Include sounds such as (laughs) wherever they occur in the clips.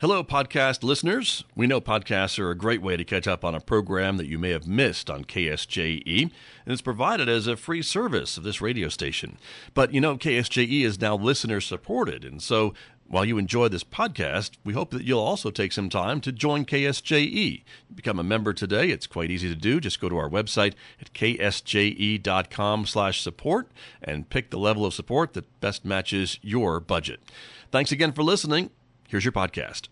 Hello, podcast listeners. We know podcasts are a great way to catch up on a program that you may have missed on KSJE, and it's provided as a free service of this radio station. But you know, KSJE is now listener supported, and so while you enjoy this podcast, we hope that you'll also take some time to join KSJE. Become a member today. It's quite easy to do. Just go to our website at ksje.com/support and pick the level of support that best matches your budget. Thanks again for listening. Here's your podcast.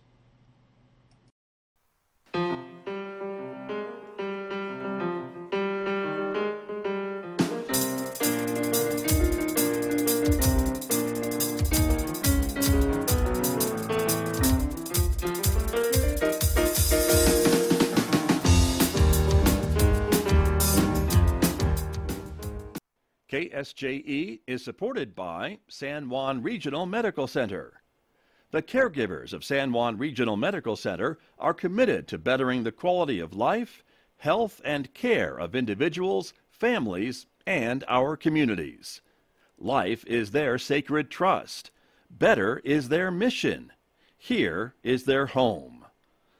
KSJE is supported by San Juan Regional Medical Center. The caregivers of San Juan Regional Medical Center are committed to bettering the quality of life, health, and care of individuals, families, and our communities. Life is their sacred trust. Better is their mission. Here is their home.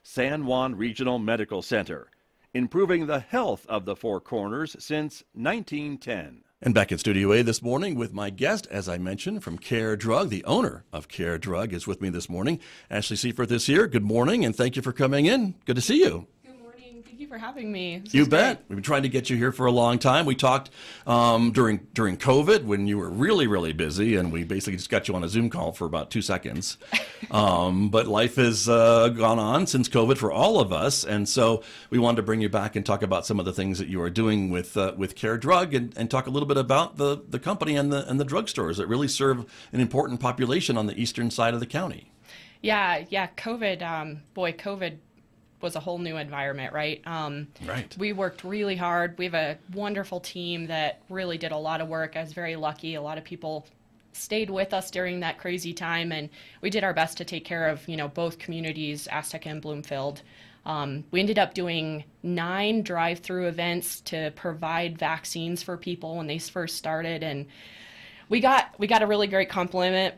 San Juan Regional Medical Center, improving the health of the Four Corners since 1910. And back in Studio A this morning with my guest, as I mentioned, from Kare Drug. The owner of Kare Drug is with me this morning. Ashley Seyfarth is here. Good morning, and thank you for coming in. Good to see you for having me. This you bet. Great. We've been trying to get you here for a long time. We talked um, during during COVID when you were really really busy, and we basically just got you on a Zoom call for about two seconds. (laughs) um, but life has uh, gone on since COVID for all of us, and so we wanted to bring you back and talk about some of the things that you are doing with uh, with Kare Drug, and, and talk a little bit about the the company and the and the drugstores that really serve an important population on the eastern side of the county. Yeah, yeah. COVID, um, boy, COVID was a whole new environment, right? Um, right. We worked really hard. We have a wonderful team that really did a lot of work. I was very lucky. A lot of people stayed with us during that crazy time, and we did our best to take care of you know both communities, Aztec and Bloomfield. Um, we ended up doing nine drive-through events to provide vaccines for people when they first started, and we got we got a really great compliment.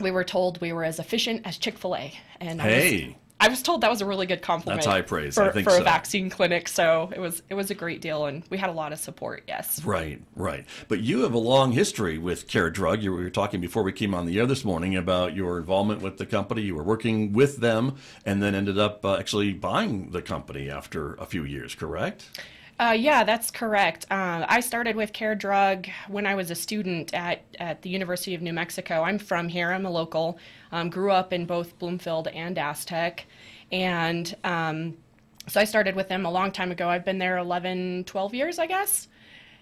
We were told we were as efficient as Chick Fil A, and hey. I was told that was a really good compliment. That's high praise. For, for so. a vaccine clinic, so it was it was a great deal, and we had a lot of support. Yes. Right, right. But you have a long history with Kare Drug. You were talking before we came on the air this morning about your involvement with the company. You were working with them, and then ended up uh, actually buying the company after a few years. Correct? Uh, yeah, that's correct. Uh, I started with Kare Drug when I was a student at, at the University of New Mexico. I'm from here, I'm a local. Um, grew up in both Bloomfield and Aztec. And um, so I started with them a long time ago. I've been there 11, 12 years, I guess.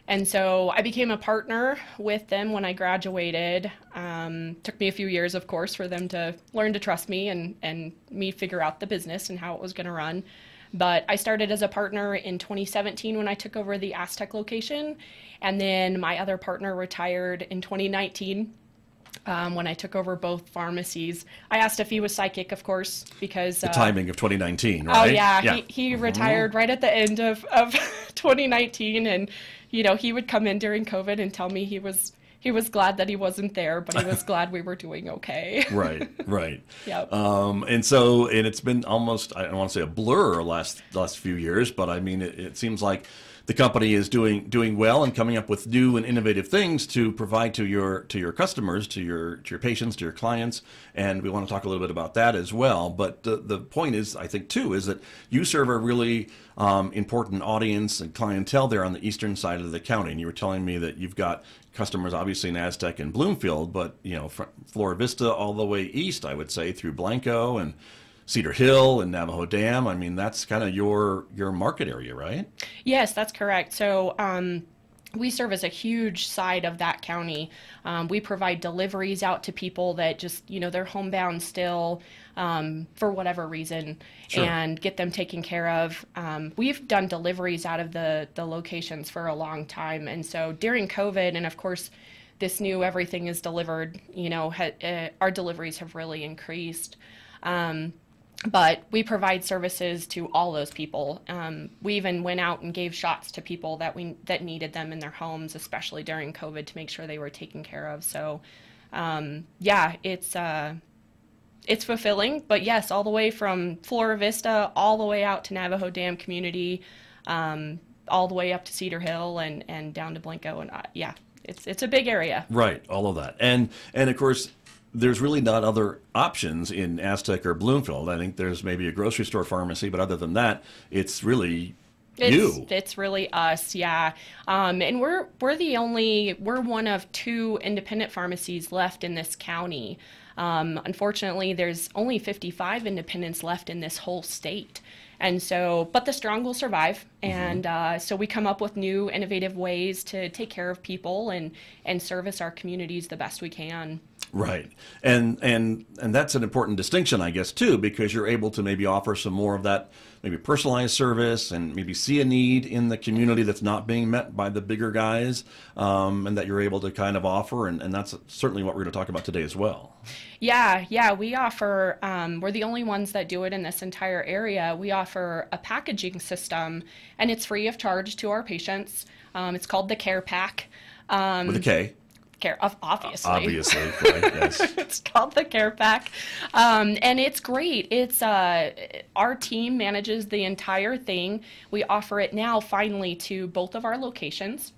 And so I became a partner with them when I graduated. Um, took me a few years, of course, for them to learn to trust me and, and me figure out the business and how it was going to run. But I started as a partner in 2017 when I took over the Aztec location. And then my other partner retired in 2019 um, when I took over both pharmacies. I asked if he was psychic, of course, because the uh, timing of 2019, right? Oh yeah, yeah. he, he mm-hmm. retired right at the end of, of (laughs) 2019, and you know he would come in during COVID and tell me he was he was glad that he wasn't there, but he was (laughs) glad we were doing okay. right, right. (laughs) yeah. Um, and so, and it's been almost, I don't want to say a blur last last few years, but I mean, it, it seems like the company is doing doing well and coming up with new and innovative things to provide to your to your customers, to your to your patients, to your clients, and we want to talk a little bit about that as well. But the the point is, I think too, is that you serve a really um, important audience and clientele there on the eastern side of the county. And you were telling me that you've got customers obviously in Aztec and Bloomfield, but you know, Flora Vista all the way east, I would say, through Blanco and Cedar Hill and Navajo Dam. I mean, that's kind of your your market area, right? Yes, that's correct. So. Um, we serve as a huge side of that county. Um, we provide deliveries out to people that just, you know, they're homebound still um, for whatever reason sure. and get them taken care of. Um, we've done deliveries out of the, the locations for a long time. And so during COVID, and of course, this new everything is delivered, you know, ha- uh, our deliveries have really increased. Um, but we provide services to all those people. Um, we even went out and gave shots to people that we that needed them in their homes, especially during COVID, to make sure they were taken care of. So, um, yeah, it's uh, it's fulfilling. But yes, all the way from Flora Vista all the way out to Navajo Dam community, um, all the way up to Cedar Hill and and down to Blanco, and uh, yeah, it's it's a big area. Right, all of that, and and of course. There's really not other options in Aztec or Bloomfield. I think there's maybe a grocery store pharmacy, but other than that, it's really It's, you. it's really us, yeah. Um, and we're we're the only we're one of two independent pharmacies left in this county. Um, unfortunately, there's only 55 independents left in this whole state. And so, but the strong will survive. And uh, so we come up with new, innovative ways to take care of people and and service our communities the best we can. Right, and and and that's an important distinction, I guess, too, because you're able to maybe offer some more of that, maybe personalized service, and maybe see a need in the community that's not being met by the bigger guys, um, and that you're able to kind of offer, and, and that's certainly what we're going to talk about today as well. Yeah, yeah, we offer, um, we're the only ones that do it in this entire area. We offer a packaging system, and it's free of charge to our patients. Um, it's called the Kare Pack. Um, With a K, care, of- obviously. obviously, (laughs) right? Yes. it's called the Kare Pack, um, and it's great. It's uh, our team manages the entire thing. We offer it now finally to both of our locations,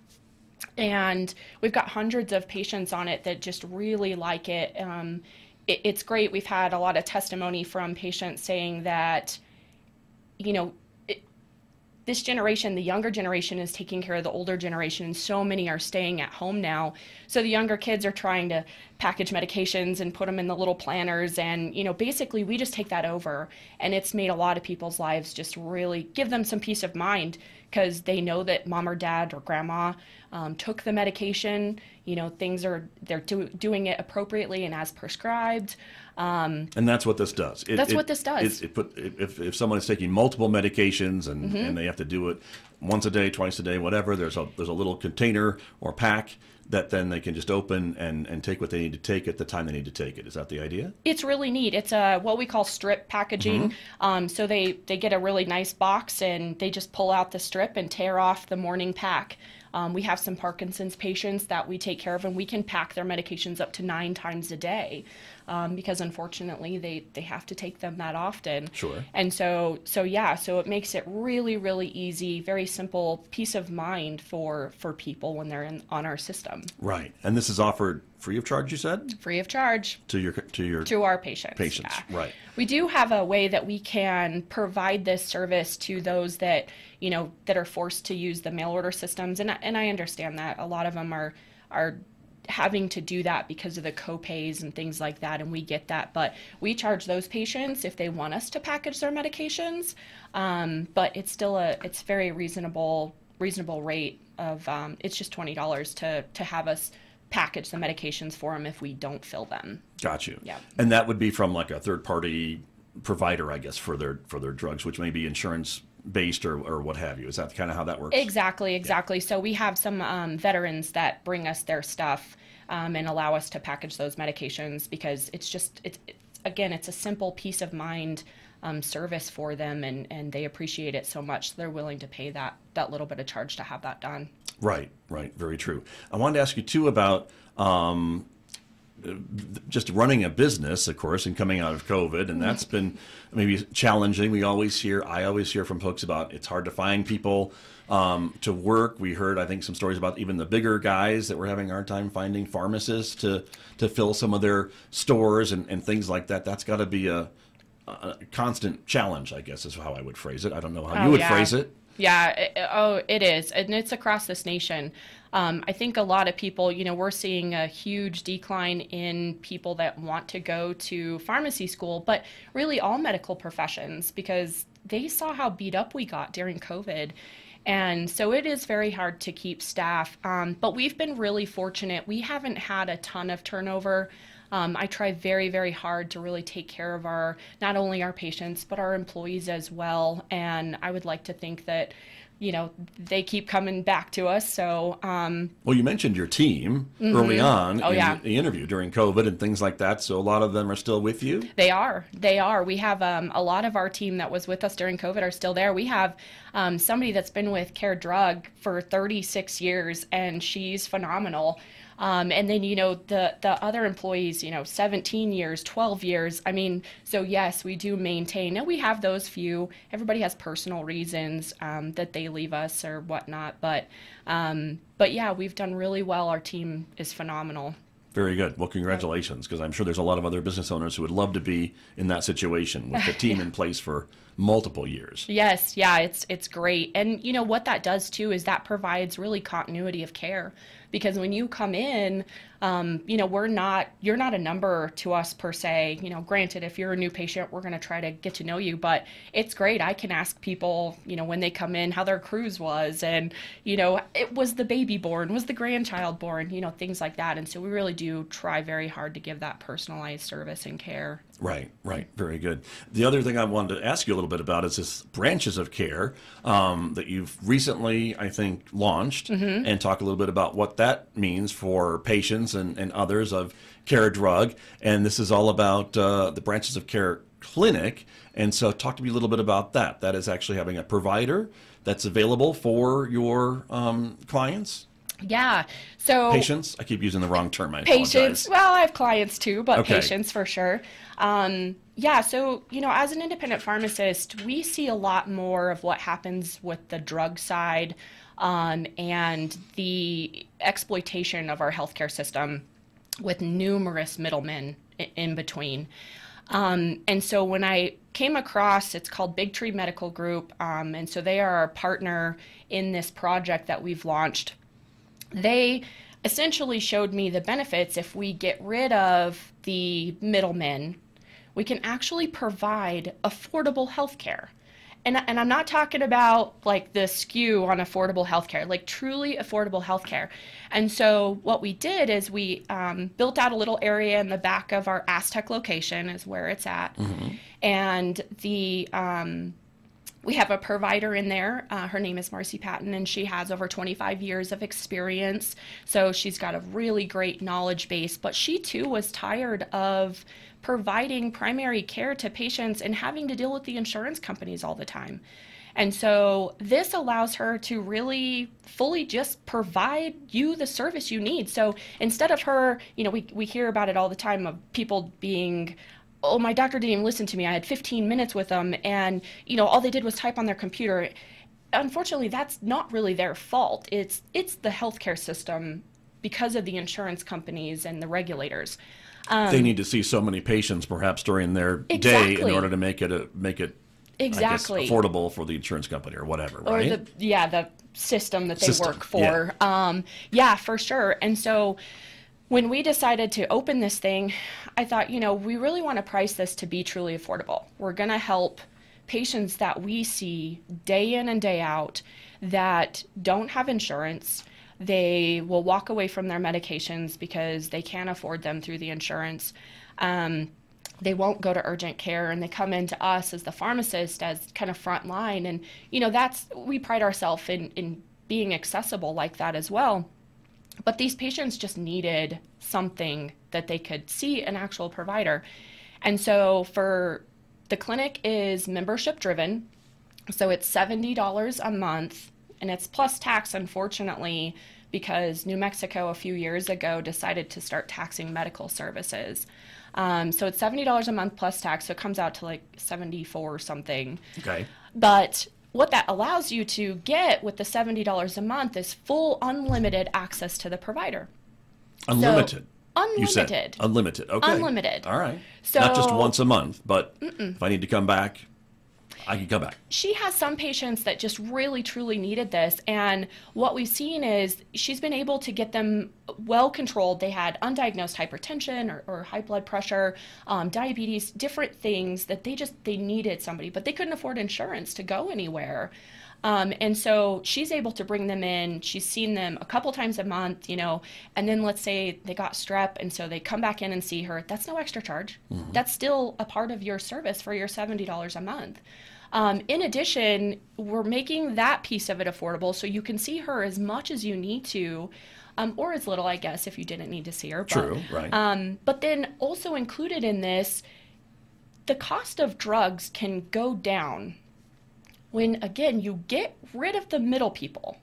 and we've got hundreds of patients on it that just really like it. Um, it it's great. We've had a lot of testimony from patients saying that, you know. This generation, the younger generation, is taking care of the older generation, and so many are staying at home now. So the younger kids are trying to package medications and put them in the little planners, and you know, basically, we just take that over, and it's made a lot of people's lives just really give them some peace of mind because they know that mom or dad or grandma um, took the medication. You know, things are they're do, doing it appropriately and as prescribed. Um, And that's what this does. It, That's it- what this does. It, it put, if, if someone is taking multiple medications and, Mm-hmm. and they have to do it once a day, twice a day, whatever, there's a there's a little container or pack that then they can just open and, and take what they need to take at the time they need to take it. Is that the idea? It's really neat. It's a what we call strip packaging. Um, so they they get a really nice box and they just pull out the strip and tear off the morning pack. Um, we have some Parkinson's patients that we take care of, and we can pack their medications up to nine times a day, um, because unfortunately they they have to take them that often. Sure. And so so yeah, so it makes it really really easy, very simple, peace of mind for for people when they're in on our system, Right. And this is offered free of charge, you said, free of charge. to your to your to our patients. patients. yeah. Right. We do have a way that we can provide this service to those that you know that are forced to use the mail order systems, and I, and I understand that a lot of them are are having to do that because of the copays and things like that, and we get that. But we charge those patients if they want us to package their medications, um, but it's still a it's very reasonable reasonable rate of um, it's just twenty dollars to to have us package the medications for them if we don't fill them. Got you. Yeah. And that would be from like a third party provider, I guess, for their for their drugs, which may be insurance based or, or what have you. Is that kind of how that works? Exactly, exactly. So we have some um, veterans that bring us their stuff um, and allow us to package those medications because it's just it's, it's again it's a simple peace of mind um, service for them and and they appreciate it so much they're willing to pay that that little bit of charge to have that done. Right, right, very true. I wanted to ask you too about um, just running a business, of course, and coming out of COVID, and that's been maybe challenging. We always hear, I always hear from folks about it's hard to find people um, to work. We heard, I think, some stories about even the bigger guys that were having a hard time finding pharmacists to to fill some of their stores and, and things like that. That's got to be a, a constant challenge, I guess, is how I would phrase it. I don't know how Oh, you would yeah. phrase it. Yeah, it, it- oh, it is. And it's across this nation. Um, I think a lot of people, you know, we're seeing a huge decline in people that want to go to pharmacy school, but really all medical professions because they saw how beat up we got during COVID. And so it is very hard to keep staff. Um, but we've been really fortunate. We haven't had a ton of turnover. Um, I try very, very hard to really take care of our, not only our patients, but our employees as well. And I would like to think that, you know, they keep coming back to us. So, um, Well, you mentioned your team early on Oh, in yeah. the interview during COVID and things like that. So a lot of them are still with you. They are. They are. We have um, a lot of our team that was with us during COVID are still there. We have um, somebody that's been with Kare Drug for 36 years, and she's phenomenal. Um, and then, you know, the, the other employees, you know, 17 years, 12 years. I mean, so yes, we do maintain. And we have those few. Everybody has personal reasons um, that they leave us or whatnot. But, um, but yeah, we've done really well. Our team is phenomenal. Very good. Well, congratulations, because I'm sure there's a lot of other business owners who would love to be in that situation with the team (laughs) in place for multiple years. Yes, yeah, it's it's great. And you know what that does too is that provides really continuity of care because when you come in, um, you know, we're not, you're not a number to us per se. You know, granted, if you're a new patient, we're going to try to get to know you, but it's great. I can ask people, you know, when they come in how their cruise was and, you know, it was the baby born, was the grandchild born, you know, things like that. And so we really do try very hard to give that personalized service and care. Right, right. Very good. The other thing I wanted to ask you a little bit about is this branches of Kare um, that you've recently, I think, launched mm-hmm. and talk a little bit about what that means for patients and, and others of Kare Drug. And this is all about uh, the branches of Kare clinic. And so, talk to me a little bit about that. That is actually having a provider that's available for your um, clients. Yeah. So patients. I keep using the wrong term. I patients. Apologize. Well, I have clients too, but okay. patients for sure. Um, yeah. So you know, as an independent pharmacist, we see a lot more of what happens with the drug side um, and the exploitation of our healthcare system with numerous middlemen in between. Um, and so when I came across, it's called Big Tree Medical Group, um, and so they are our partner in this project that we've launched they essentially showed me the benefits if we get rid of the middlemen we can actually provide affordable health care and, and i'm not talking about like the skew on affordable health care like truly affordable health care and so what we did is we um, built out a little area in the back of our aztec location is where it's at. Mm-hmm. and the um, we have a provider in there. Uh, her name is Marcy Patton, and she has over 25 years of experience. So she's got a really great knowledge base. But she too was tired of providing primary care to patients and having to deal with the insurance companies all the time. And so this allows her to really fully just provide you the service you need. So instead of her, you know, we, we hear about it all the time of people being oh, my doctor didn't even listen to me. I had 15 minutes with them, and you know, all they did was type on their computer. Unfortunately, that's not really their fault. It's it's the healthcare system because of the insurance companies and the regulators. Um, they need to see so many patients, perhaps during their exactly. day, in order to make it a, make it exactly guess, affordable for the insurance company or whatever. Or right? the yeah the system that they system. work for. Yeah. Um, yeah, for sure. And so when we decided to open this thing, I thought, you know, we really want to price this to be truly affordable. We're going to help patients that we see day in and day out that don't have insurance. They will walk away from their medications because they can't afford them through the insurance. Um, they won't go to urgent care and they come into us as the pharmacist as kind of front line and you know that's we pride ourselves in in being accessible like that as well but these patients just needed something that they could see an actual provider. And so for the clinic is membership driven. So it's $70 a month and it's plus tax unfortunately because New Mexico a few years ago decided to start taxing medical services. Um, so it's $70 a month plus tax, so it comes out to like 74 or something. Okay. But what that allows you to get with the $70 a month is full unlimited access to the provider. Unlimited. So, unlimited. unlimited. Okay. Unlimited. All right. So not just once a month, but mm-mm. if I need to come back, I can come back. She has some patients that just really truly needed this. And what we've seen is she's been able to get them well controlled. They had undiagnosed hypertension or, or high blood pressure, um, diabetes, different things that they just they needed somebody, but they couldn't afford insurance to go anywhere. Um, and so she's able to bring them in. She's seen them a couple times a month, you know, and then let's say they got strep, and so they come back in and see her. That's no extra charge. Mm-hmm. That's still a part of your service for your $70 a month. Um, in addition, we're making that piece of it affordable so you can see her as much as you need to. Um, or as little, I guess, if you didn't need to see her. But, True, right. Um, but then also included in this, the cost of drugs can go down when, again, you get rid of the middle people.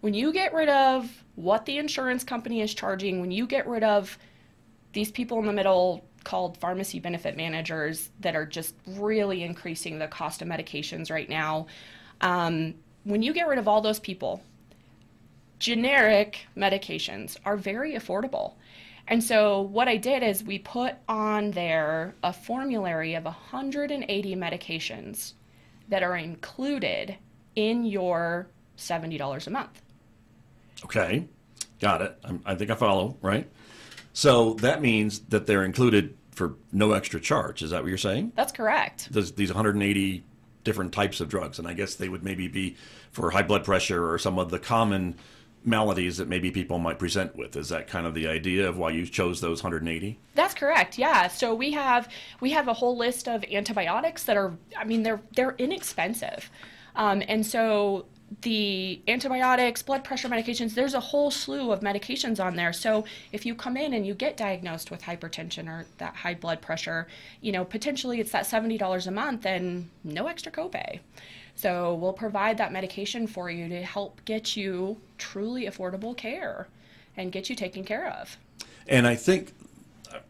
When you get rid of what the insurance company is charging, when you get rid of these people in the middle called pharmacy benefit managers that are just really increasing the cost of medications right now, um, when you get rid of all those people, generic medications are very affordable. And so what I did is we put on there a formulary of 180 medications that are included in your $70 a month. Okay, got it. I'm, i think I follow, right? So that means that they're included for no extra charge. Is that what you're saying? That's correct. There's these 180 different types of drugs, and I guess they would maybe be for high blood pressure or some of the common maladies that maybe people might present with. Is that kind of the idea of why you chose those 180? That's correct. Yeah. So we have we have a whole list of antibiotics that are I mean they're they're inexpensive. Um, and so the antibiotics, blood pressure medications, there's a whole slew of medications on there. So if you come in and you get diagnosed with hypertension or that high blood pressure, you know, potentially it's that $70 a month and no extra copay. So we'll provide that medication for you to help get you truly affordable care and get you taken care of. And I think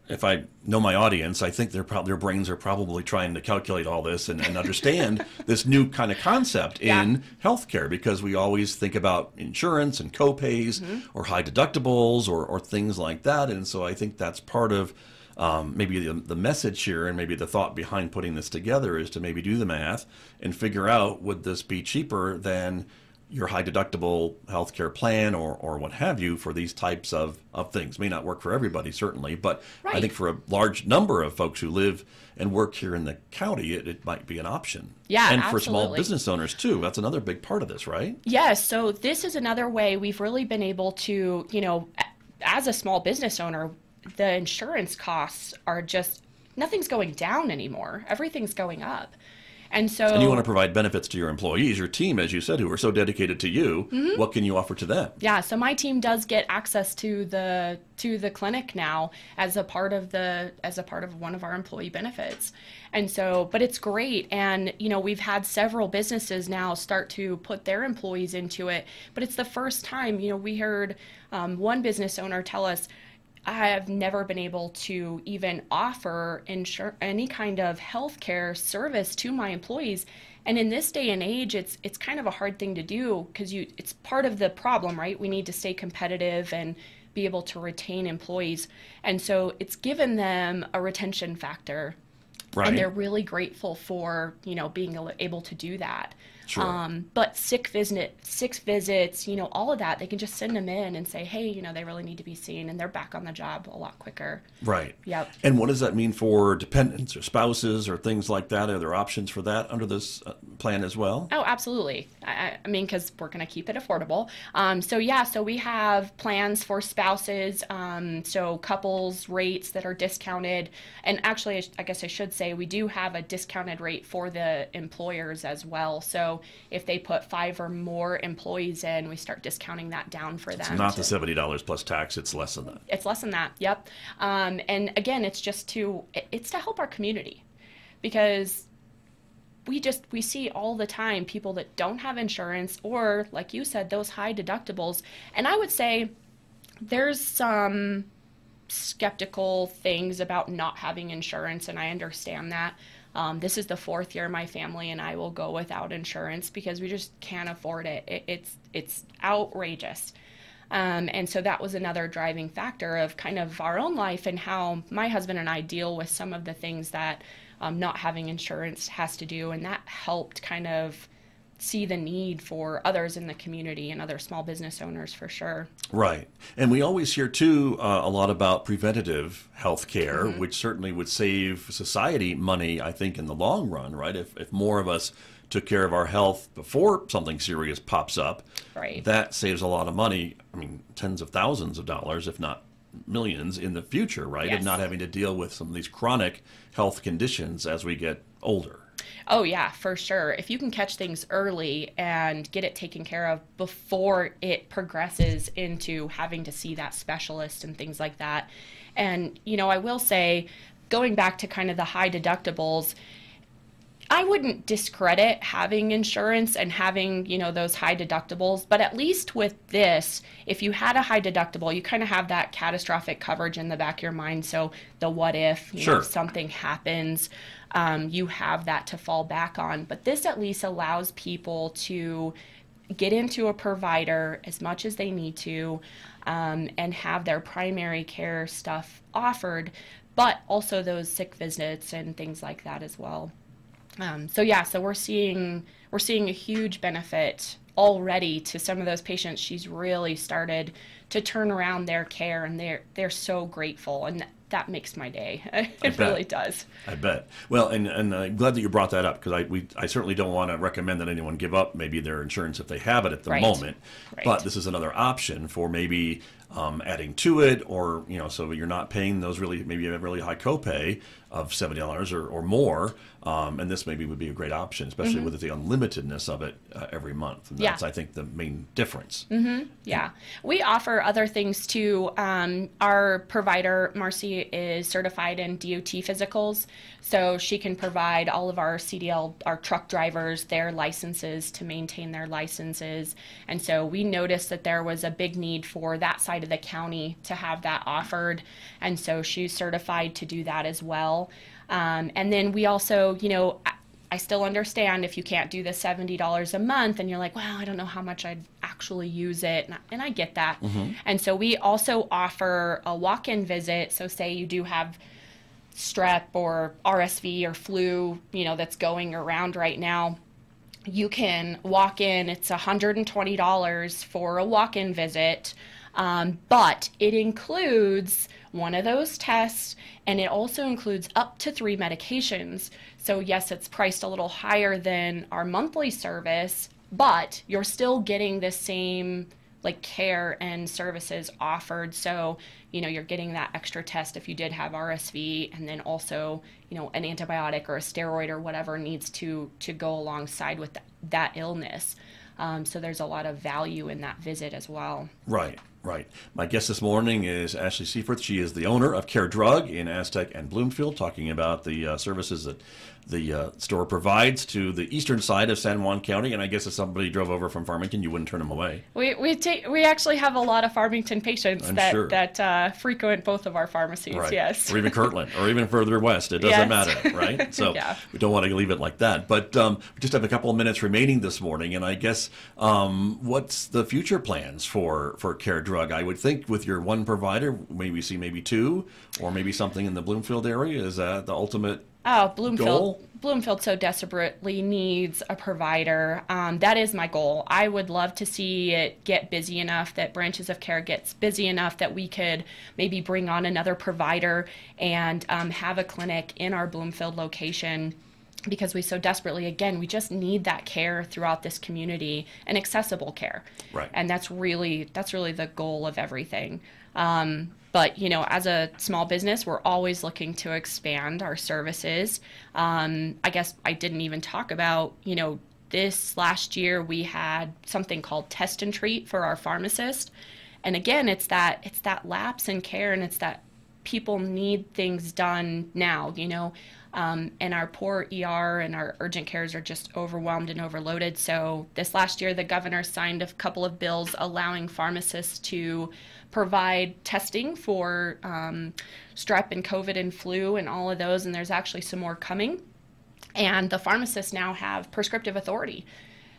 if I know my audience, I think their their brains are probably trying to calculate all this and, and understand (laughs) this new kind of concept yeah. in healthcare because we always think about insurance and copays mm-hmm. or high deductibles or, or things like that. And so I think that's part of um, maybe the, the message here and maybe the thought behind putting this together is to maybe do the math and figure out would this be cheaper than your high deductible healthcare plan or, or what have you for these types of, of things. May not work for everybody, certainly, but right. I think for a large number of folks who live and work here in the county, it, it might be an option. Yeah, and absolutely. for small business owners too. That's another big part of this, right? Yes. So this is another way we've really been able to, you know, as a small business owner, the insurance costs are just nothing's going down anymore. Everything's going up. And so, and you want to provide benefits to your employees, your team, as you said, who are so dedicated to you. Mm-hmm. What can you offer to them? Yeah, so my team does get access to the to the clinic now as a part of the as a part of one of our employee benefits. And so, but it's great. And, you know, we've had several businesses now start to put their employees into it. But it's the first time, you know, we heard um, one business owner tell us, I have never been able to even offer insur- any kind of healthcare service to my employees. And in this day and age, it's it's kind of a hard thing to do because you it's part of the problem, right? We need to stay competitive and be able to retain employees. And so it's given them a retention factor. Right. And they're really grateful for, you know, being able to do that. Sure. Um, but sick visit, sick visits, you know, all of that, they can just send them in and say, hey, you know, they really need to be seen, and they're back on the job a lot quicker. Right. Yep. And what does that mean for dependents or spouses or things like that? Are there options for that under this uh, plan as well? Oh, absolutely. I, I mean, because we're going to keep it affordable. Um, so yeah, so we have plans for spouses, um, so couples rates that are discounted, and actually, I guess I should say we do have a discounted rate for the employers as well. So if they put five or more employees in, we start discounting that down for that. it's not to, the seventy dollars plus tax; it's less than that. It's less than that. Yep. Um, and again, it's just to it's to help our community because we just we see all the time people that don't have insurance or like you said those high deductibles and i would say there's some skeptical things about not having insurance and i understand that um, this is the fourth year my family and I will go without insurance because we just can't afford it. it it's it's outrageous. Um, and so that was another driving factor of kind of our own life and how my husband and I deal with some of the things that um, not having insurance has to do. And that helped kind of see the need for others in the community and other small business owners for sure. Right. And we always hear too uh, a lot about preventative health care, mm-hmm. which certainly would save society money, I think, in the long run, right? If, if more of us took care of our health before something serious pops up, right. that saves a lot of money. I mean, tens of thousands of dollars, if not millions in the future, right? Yes. And not having to deal with some of these chronic health conditions as we get older. Oh, yeah, for sure. If you can catch things early and get it taken care of before it progresses into having to see that specialist and things like that. And, you know, I will say, going back to kind of the high deductibles, I wouldn't discredit having insurance and having, you know, those high deductibles, but at least with this, if you had a high deductible, you kind of have that catastrophic coverage in the back of your mind. So the what if, you Sure. know, if something happens, um, you have that to fall back on. But this at least allows people to get into a provider as much as they need to um, and have their primary care stuff offered, but also those sick visits and things like that as well. Um, so yeah, so we're seeing we're seeing a huge benefit already to some of those patients. She's really started to turn around their care, and they're they're so grateful, and that makes my day. (laughs) it really does. I bet. Well, and, and I'm glad that you brought that up because I we I certainly don't want to recommend that anyone give up maybe their insurance if they have it at the Right. moment. Right. But this is another option for maybe um, adding to it, or you know, so you're not paying those really maybe a really high copay of seventy dollars or, or more. Um, and this maybe would be a great option, especially with the unlimitedness of it uh, every month. And Mm-hmm. Yeah. that's I think the main difference. Yeah, we offer other things too. Um, our provider, Marcy, is certified in DOT physicals, so she can provide all of our CDL, our truck drivers, their licenses to maintain their licenses. And so we noticed that there was a big need for that side of the county to have that offered. And so she's certified to do that as well. Um, and then we also, you know, I- still understand if you can't do the $70 a month and you're like, well, I don't know how much I'd actually use it. And I, and I get that. And so we also offer a walk in visit. So, say you do have strep or RSV or flu, you know, that's going around right now. You can walk in, it's $120 for a walk in visit, um, but it includes one of those tests and it also includes up to three medications. So, yes, it's priced a little higher than our monthly service, but you're still getting the same like care and services offered. So, you know, you're getting that extra test if you did have RSV and then also, you know, an antibiotic or a steroid or whatever needs to to go alongside with that, that illness. Um, so there's a lot of value in that visit as well. Right, right. My guest this morning is Ashley Seyfarth. She is the owner of Kare Drug in Aztec and Bloomfield, talking about the uh, services that the uh, store provides to the eastern side of San Juan County. And I guess if somebody drove over from Farmington, you wouldn't turn them away. We we take we actually have a lot of Farmington patients I'm that sure. that uh, frequent both of our pharmacies. Right. Yes. Or even Kirtland, or even further west. It doesn't Yes. matter, right? (laughs) So Yeah. we don't want to leave it like that. But um, we just have a couple of minutes remaining this morning, and I guess um, what's the future plans for for Kare Drug? I would think with your one provider, maybe see maybe two, or maybe something in the Bloomfield area. Is that the ultimate? Oh, Bloomfield. Goal? Bloomfield so desperately needs a provider. Um, that is my goal. I would love to see it get busy enough that Branches of Kare gets busy enough that we could maybe bring on another provider and um, have a clinic in our Bloomfield location because we so desperately again we just need that care throughout this community and accessible care. Right. and that's really that's really the goal of everything. Um, but you know as a small business we're always looking to expand our services. Um, i guess i didn't even talk about you know this last year we had something called test and treat for our pharmacist. And again it's that it's that lapse in care and it's that people need things done now you know um, and our poor ER and our urgent cares are just overwhelmed and overloaded. So this last year, the governor signed a couple of bills allowing pharmacists to provide testing for um, strep and COVID and flu and all of those. And there's actually some more coming. And the pharmacists now have prescriptive authority.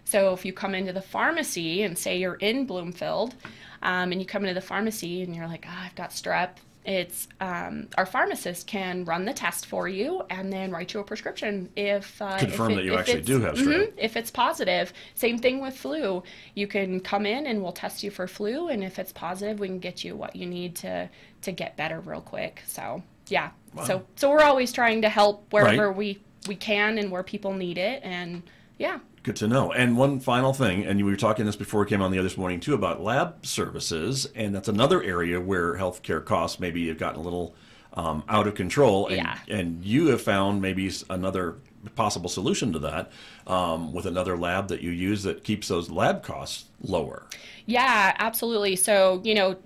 So if you come into the pharmacy and say you're in Bloomfield, um, and you come into the pharmacy and you're like, oh, I've got strep, it's um, our pharmacist can run the test for you and then write you a prescription if uh, Confirm if that you actually it's- do have strep. Mhm, if it's positive. Same thing with flu. You can come in and we'll test you for flu, and if it's positive, we can get you what you need to to get better real quick. So yeah, so so we're always trying to help wherever Right. we we can and where people need it, and yeah. Good to know. And one final thing, and we were talking this before we came on the other this morning too about lab services, and that's another area where healthcare costs maybe have gotten a little um, out of control. And, Yeah. and you have found maybe another possible solution to that um, with another lab that you use that keeps those lab costs lower. Yeah, absolutely. So, you know,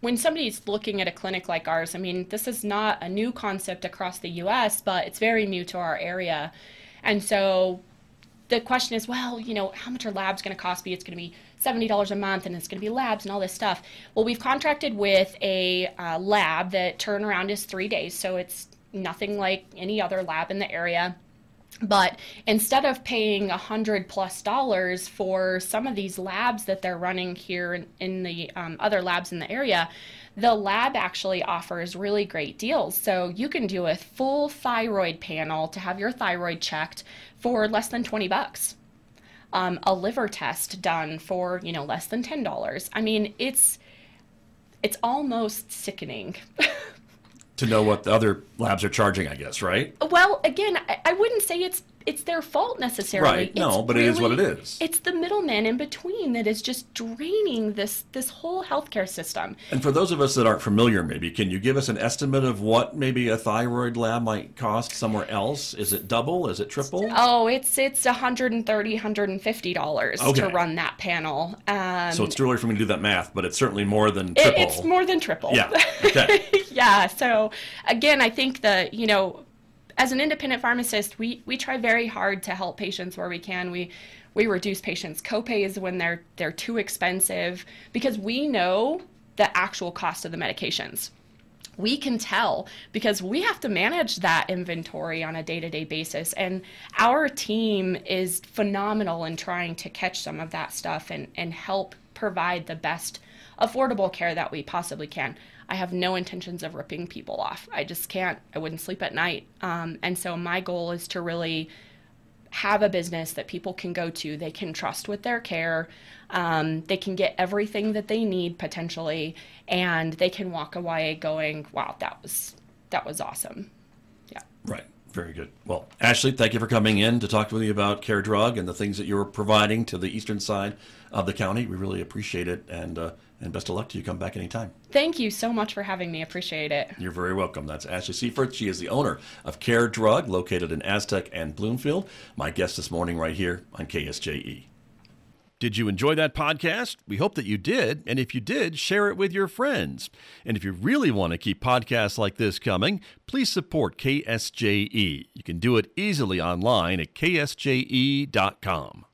when somebody's looking at a clinic like ours, I mean, this is not a new concept across the US, but it's very new to our area. And so the question is, well, you know, how much are labs going to cost me? It's going to be $70 a month and it's going to be labs and all this stuff. Well, we've contracted with a uh, lab that turnaround is three days. So it's nothing like any other lab in the area. But instead of paying a hundred plus dollars for some of these labs that they're running here in, in the um, other labs in the area, the lab actually offers really great deals. So you can do a full thyroid panel to have your thyroid checked for less than 20 bucks. Um, a liver test done for you know less than ten dollars. I mean, it's it's almost sickening. (laughs) to know what the other labs are charging, I guess, right? Well, again, I, I wouldn't say it's it's their fault necessarily. Right. No, It's but it is what it is. It's the middleman in between that is just draining this this whole healthcare system. And for those of us that aren't familiar, maybe can you give us an estimate of what maybe a thyroid lab might cost somewhere else? Is it double? Is it triple? Oh, it's it's 130 150 dollars to run that panel. Um, So it's too early for me to do that math, but it's certainly more than it- triple. it's more than triple. Yeah. (laughs) Okay. yeah. So again, I think that you know, as an independent pharmacist, we we try very hard to help patients where we can. We we reduce patients' copays when they're they're too expensive because we know the actual cost of the medications. We can tell because we have to manage that inventory on a day to day basis. And our team is phenomenal in trying to catch some of that stuff and, and help provide the best affordable care that we possibly can. I have no intentions of ripping people off. I just can't. I wouldn't sleep at night. Um, and so my goal is to really have a business that people can go to, they can trust with their care, um, they can get everything that they need potentially, and they can walk away going, "Wow, that was that was awesome." Yeah. Right. Very good. Well, Ashley, thank you for coming in to talk with me about Kare Drug and the things that you're providing to the eastern side of the county. We really appreciate it, and uh, and best of luck to you. Come back anytime. Thank you so much for having me. Appreciate it. You're very welcome. That's Ashley Seyfarth. She is the owner of Kare Drug, located in Aztec and Bloomfield. My guest this morning, right here on KSJE. Did you enjoy that podcast? We hope that you did. And if you did, share it with your friends. And if you really want to keep podcasts like this coming, please support KSJE. You can do it easily online at ksje.com.